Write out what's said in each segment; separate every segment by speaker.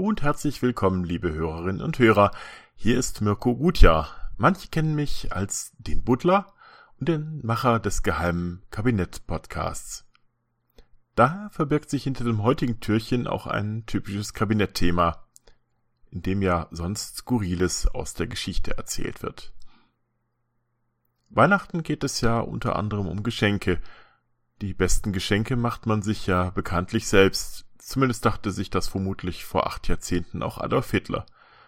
Speaker 1: und herzlich willkommen, liebe Hörerinnen und Hörer. Hier ist Mirko Gutjahr. Manche kennen mich als den Butler und den Macher des geheimen Kabinett-Podcasts. Da verbirgt sich hinter dem heutigen Türchen auch ein typisches Kabinettthema, in dem ja sonst Skurriles aus der Geschichte erzählt wird. Weihnachten geht es ja unter anderem um Geschenke. Die besten Geschenke macht man sich ja bekanntlich selbst, Zumindest dachte sich das vermutlich vor acht Jahrzehnten auch Adolf Hitler.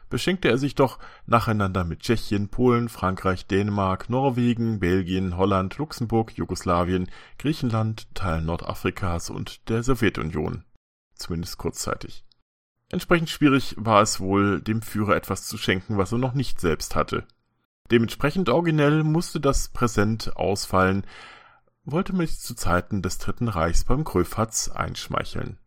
Speaker 1: Beschenkte er sich doch nacheinander mit Tschechien, Polen, Frankreich, Dänemark, Norwegen, Belgien, Holland, Luxemburg, Jugoslawien, Griechenland, Teilen Nordafrikas und der Sowjetunion. Zumindest kurzzeitig. Entsprechend schwierig war es wohl, dem Führer etwas zu schenken, was er noch nicht selbst hatte. Dementsprechend originell musste das Präsent ausfallen, wollte man sich zu Zeiten des Dritten Reichs beim Gröfatz einschmeicheln.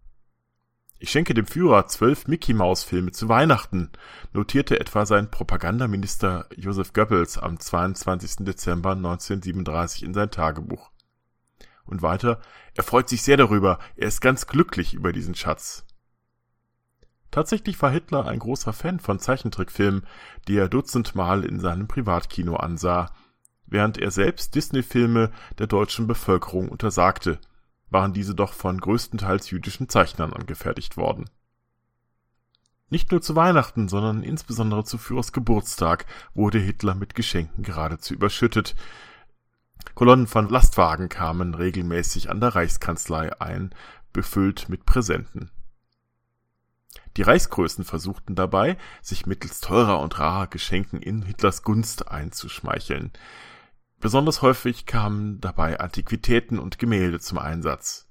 Speaker 1: Ich schenke dem Führer zwölf Mickey-Maus-Filme zu Weihnachten, notierte etwa sein Propagandaminister Joseph Goebbels am 22. Dezember 1937 in sein Tagebuch. Und weiter, er freut sich sehr darüber, er ist ganz glücklich über diesen Schatz. Tatsächlich war Hitler ein großer Fan von Zeichentrickfilmen, die er dutzendmal in seinem Privatkino ansah, während er selbst Disney-Filme der deutschen Bevölkerung untersagte – waren diese doch von größtenteils jüdischen Zeichnern angefertigt worden. Nicht nur zu Weihnachten, sondern insbesondere zu Führers Geburtstag wurde Hitler mit Geschenken geradezu überschüttet. Kolonnen von Lastwagen kamen regelmäßig an der Reichskanzlei ein, befüllt mit Präsenten. Die Reichsgrößen versuchten dabei, sich mittels teurer und rarer Geschenken in Hitlers Gunst einzuschmeicheln. Besonders häufig kamen dabei Antiquitäten und Gemälde zum Einsatz.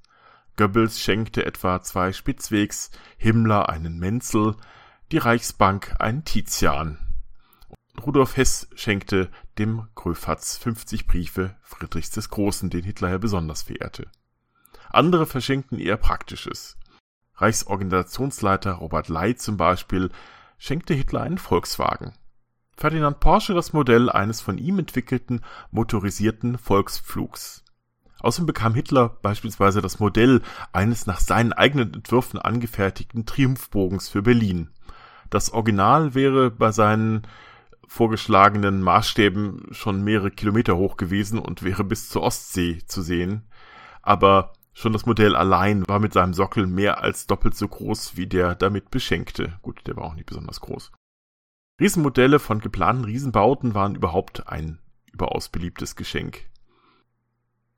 Speaker 1: Goebbels schenkte etwa zwei Spitzwegs, Himmler einen Menzel, die Reichsbank einen Tizian. Rudolf Hess schenkte dem Gröfatz 50 Briefe Friedrichs des Großen, den Hitler ja besonders verehrte. Andere verschenkten eher Praktisches. Reichsorganisationsleiter Robert Ley zum Beispiel schenkte Hitler einen Volkswagen. Ferdinand Porsche das Modell eines von ihm entwickelten motorisierten Volkspflugs. Außerdem bekam Hitler beispielsweise das Modell eines nach seinen eigenen Entwürfen angefertigten Triumphbogens für Berlin. Das Original wäre bei seinen vorgeschlagenen Maßstäben schon mehrere Kilometer hoch gewesen und wäre bis zur Ostsee zu sehen. Aber schon das Modell allein war mit seinem Sockel mehr als doppelt so groß wie der damit beschenkte. Gut, der war auch nicht besonders groß. Riesenmodelle von geplanten Riesenbauten waren überhaupt ein überaus beliebtes Geschenk.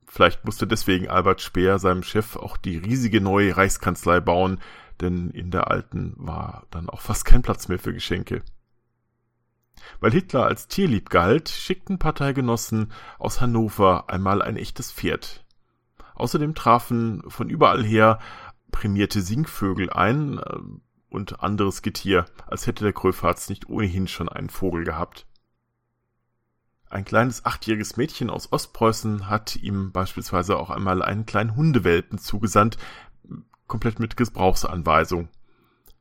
Speaker 1: Vielleicht musste deswegen Albert Speer seinem Chef auch die riesige neue Reichskanzlei bauen, denn in der alten war dann auch fast kein Platz mehr für Geschenke. Weil Hitler als tierlieb galt, schickten Parteigenossen aus Hannover einmal ein echtes Pferd. Außerdem trafen von überall her prämierte Singvögel ein, und anderes Getier, als hätte der Gröfatz nicht ohnehin schon einen Vogel gehabt. Ein kleines achtjähriges Mädchen aus Ostpreußen hat ihm beispielsweise auch einmal einen kleinen Hundewelpen zugesandt, komplett mit Gebrauchsanweisung.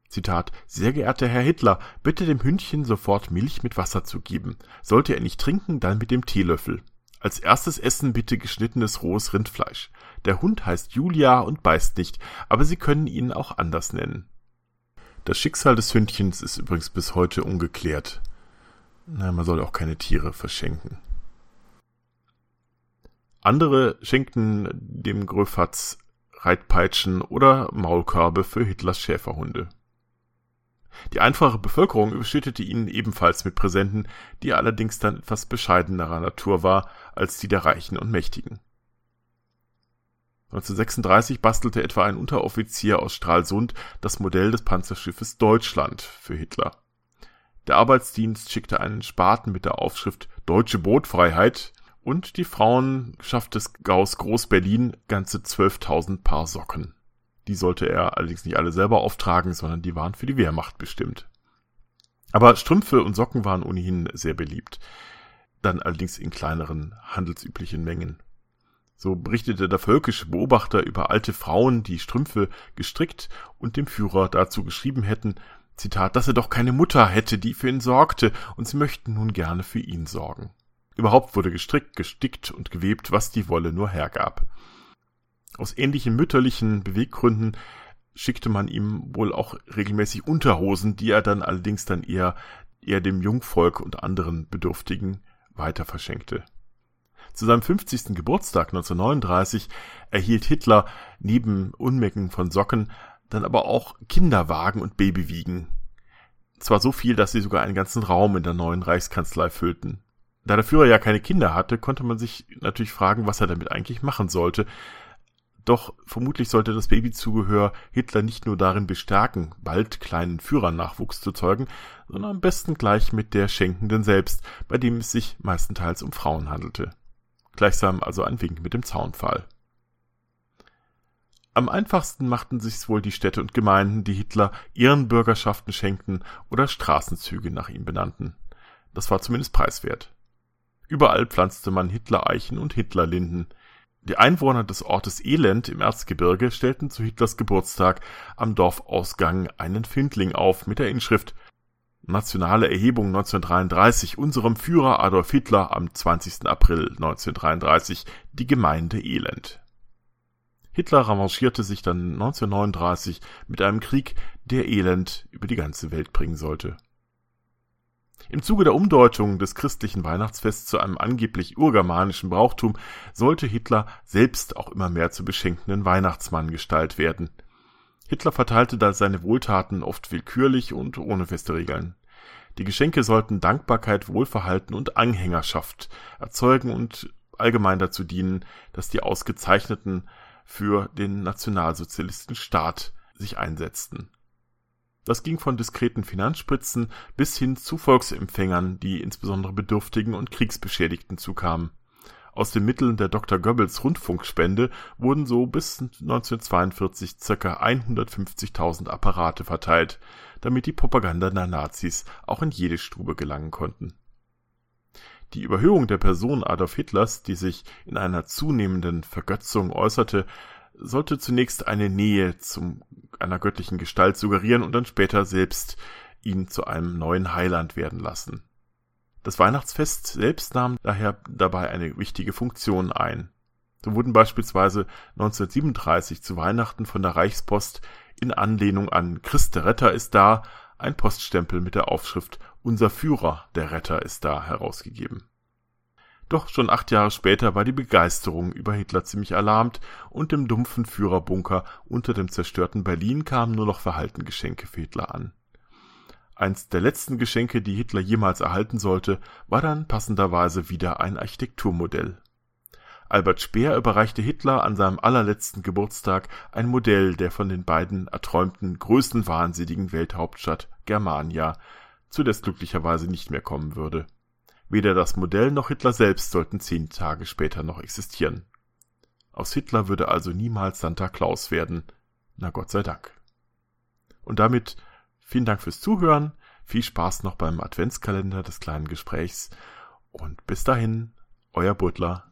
Speaker 1: Zitat, sehr geehrter Herr Hitler, bitte dem Hündchen sofort Milch mit Wasser zu geben. Sollte er nicht trinken, dann mit dem Teelöffel. Als erstes essen bitte geschnittenes rohes Rindfleisch. Der Hund heißt Julia und beißt nicht, aber Sie können ihn auch anders nennen. Das Schicksal des Hündchens ist übrigens bis heute ungeklärt. Na, man soll auch keine Tiere verschenken. Andere schenkten dem Gröfatz Reitpeitschen oder Maulkörbe für Hitlers Schäferhunde. Die einfache Bevölkerung überschüttete ihn ebenfalls mit Präsenten, die allerdings dann etwas bescheidenerer Natur war als die der Reichen und Mächtigen. 1936 bastelte etwa ein Unteroffizier aus Stralsund das Modell des Panzerschiffes Deutschland für Hitler. Der Arbeitsdienst schickte einen Spaten mit der Aufschrift Deutsche Bootfreiheit und die Frauenschaft des Gaus Groß-Berlin ganze 12.000 Paar Socken. Die sollte er allerdings nicht alle selber auftragen, sondern die waren für die Wehrmacht bestimmt. Aber Strümpfe und Socken waren ohnehin sehr beliebt. Dann allerdings in kleineren, handelsüblichen Mengen. So berichtete der völkische Beobachter über alte Frauen, die Strümpfe gestrickt und dem Führer dazu geschrieben hätten, Zitat, dass er doch keine Mutter hätte, die für ihn sorgte, und sie möchten nun gerne für ihn sorgen. Überhaupt wurde gestrickt, gestickt und gewebt, was die Wolle nur hergab. Aus ähnlichen mütterlichen Beweggründen schickte man ihm wohl auch regelmäßig Unterhosen, die er dann allerdings dann eher, eher dem Jungvolk und anderen Bedürftigen weiter verschenkte. Zu seinem 50. Geburtstag 1939 erhielt Hitler neben Unmengen von Socken dann aber auch Kinderwagen und Babywiegen. Zwar so viel, dass sie sogar einen ganzen Raum in der neuen Reichskanzlei füllten. Da der Führer ja keine Kinder hatte, konnte man sich natürlich fragen, was er damit eigentlich machen sollte. Doch vermutlich sollte das Babyzugehör Hitler nicht nur darin bestärken, bald kleinen Führernachwuchs zu zeugen, sondern am besten gleich mit der Schenkenden selbst, bei dem es sich meistenteils um Frauen handelte. Gleichsam also ein Wink mit dem Zaunpfahl. Am einfachsten machten sich's wohl die Städte und Gemeinden, die Hitler Ehrenbürgerschaften schenkten oder Straßenzüge nach ihm benannten. Das war zumindest preiswert. Überall pflanzte man Hitler-Eichen und Hitlerlinden. Die Einwohner des Ortes Elend im Erzgebirge stellten zu Hitlers Geburtstag am Dorfausgang einen Findling auf mit der Inschrift Nationale Erhebung 1933 unserem Führer Adolf Hitler am 20. April 1933 die Gemeinde Elend Hitler revanchierte sich dann 1939 mit einem Krieg, der Elend über die ganze Welt bringen sollte. Im Zuge der Umdeutung des christlichen Weihnachtsfests zu einem angeblich urgermanischen Brauchtum sollte Hitler selbst auch immer mehr zu beschenkenden Weihnachtsmann Gestalt werden. Hitler verteilte da seine Wohltaten oft willkürlich und ohne feste Regeln. Die Geschenke sollten Dankbarkeit, Wohlverhalten und Anhängerschaft erzeugen und allgemein dazu dienen, dass die Ausgezeichneten für den nationalsozialistischen Staat sich einsetzten. Das ging von diskreten Finanzspritzen bis hin zu Volksempfängern, die insbesondere Bedürftigen und Kriegsbeschädigten zukamen. Aus den Mitteln der Dr. Goebbels Rundfunkspende wurden so bis 1942 ca. 150.000 Apparate verteilt, damit die Propaganda der Nazis auch in jede Stube gelangen konnten die Überhöhung der Person Adolf Hitlers, die sich in einer zunehmenden Vergötzung äußerte, sollte zunächst eine Nähe zu einer göttlichen Gestalt suggerieren und dann später selbst ihn zu einem neuen Heiland werden lassen. Das Weihnachtsfest selbst nahm daher dabei eine wichtige Funktion ein. So wurden beispielsweise 1937 zu Weihnachten von der Reichspost in Anlehnung an Christ der Retter ist da ein Poststempel mit der Aufschrift Unser Führer, der Retter, ist da herausgegeben. Doch schon acht Jahre später war die Begeisterung über Hitler ziemlich erlahmt und im dumpfen Führerbunker unter dem zerstörten Berlin kamen nur noch verhalten Geschenke für Hitler an. Eins der letzten Geschenke, die Hitler jemals erhalten sollte, war dann passenderweise wieder ein Architekturmodell. Albert Speer überreichte Hitler an seinem allerletzten Geburtstag ein Modell der von den beiden erträumten größenwahnsinnigen Welthauptstadt Germania, zu der es glücklicherweise nicht mehr kommen würde. Weder das Modell noch Hitler selbst sollten zehn Tage später noch existieren. Aus Hitler würde also niemals Santa Claus werden. Na Gott sei Dank. Und damit vielen Dank fürs Zuhören, viel Spaß noch beim Adventskalender des kleinen Gesprächs. Und bis dahin, euer Butler